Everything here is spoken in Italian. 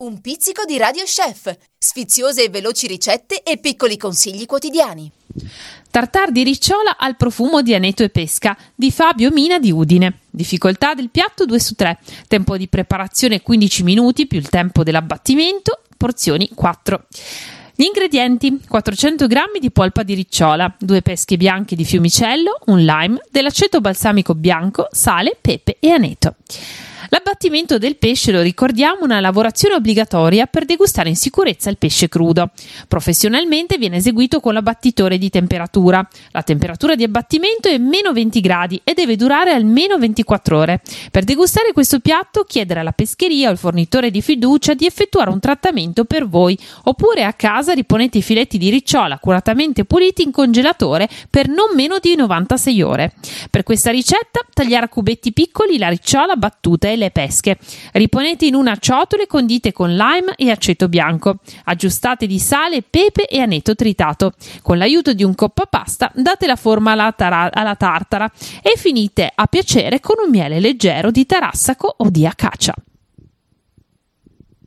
Un pizzico di Radio Chef, sfiziose e veloci ricette e piccoli consigli quotidiani. Tartar di ricciola al profumo di aneto e pesca di Fabio Mina di Udine. Difficoltà del piatto 2 su 3. Tempo di preparazione 15 minuti più il tempo dell'abbattimento, porzioni 4. Gli ingredienti: 400 g di polpa di ricciola, due pesche bianche di fiumicello, un lime, dell'aceto balsamico bianco, sale, pepe e aneto. L'abbattimento del pesce, lo ricordiamo, è una lavorazione obbligatoria per degustare in sicurezza il pesce crudo. Professionalmente viene eseguito con l'abbattitore di temperatura. La temperatura di abbattimento è meno 20 gradi e deve durare almeno 24 ore. Per degustare questo piatto, chiedere alla pescheria o al fornitore di fiducia di effettuare un trattamento per voi, oppure a casa riponete i filetti di ricciola accuratamente puliti in congelatore per non meno di 96 ore. Per questa ricetta, tagliare a cubetti piccoli la ricciola battuta e le pesche. Riponete in una ciotola e condite con lime e aceto bianco. Aggiustate di sale, pepe e aneto tritato. Con l'aiuto di un coppa pasta date la forma alla, tara- alla tartara e finite a piacere con un miele leggero di tarassaco o di acacia.